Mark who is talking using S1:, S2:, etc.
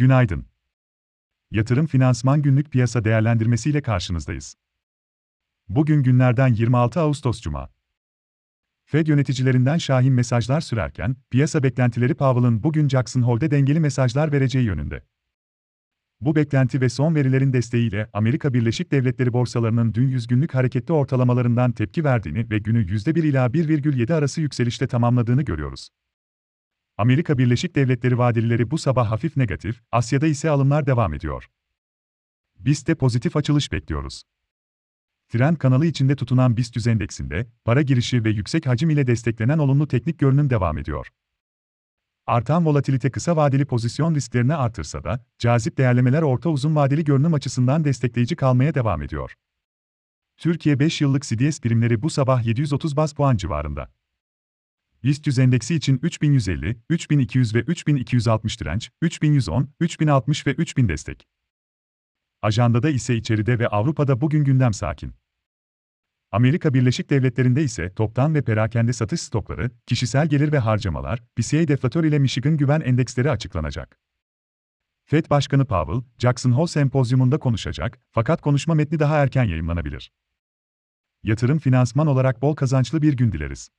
S1: Günaydın. Yatırım Finansman Günlük Piyasa Değerlendirmesi ile karşınızdayız. Bugün günlerden 26 Ağustos Cuma. Fed yöneticilerinden şahin mesajlar sürerken, piyasa beklentileri Powell'ın bugün Jackson Hole'de dengeli mesajlar vereceği yönünde. Bu beklenti ve son verilerin desteğiyle Amerika Birleşik Devletleri borsalarının dün 100 günlük hareketli ortalamalarından tepki verdiğini ve günü %1 ila 1,7 arası yükselişte tamamladığını görüyoruz. Amerika Birleşik Devletleri vadelileri bu sabah hafif negatif, Asya'da ise alımlar devam ediyor. Biz de pozitif açılış bekliyoruz. Trend kanalı içinde tutunan BIST endeksinde, para girişi ve yüksek hacim ile desteklenen olumlu teknik görünüm devam ediyor. Artan volatilite kısa vadeli pozisyon risklerini artırsa da, cazip değerlemeler orta uzun vadeli görünüm açısından destekleyici kalmaya devam ediyor. Türkiye 5 yıllık CDS primleri bu sabah 730 baz puan civarında. BIST 100 endeksi için 3150, 3200 ve 3260 direnç, 3110, 3060 ve 3000 destek. Ajandada ise içeride ve Avrupa'da bugün gündem sakin. Amerika Birleşik Devletleri'nde ise toptan ve perakende satış stokları, kişisel gelir ve harcamalar, PCE deflatör ile Michigan güven endeksleri açıklanacak. Fed Başkanı Powell, Jackson Hole sempozyumunda konuşacak, fakat konuşma metni daha erken yayımlanabilir. Yatırım finansman olarak bol kazançlı bir gün dileriz.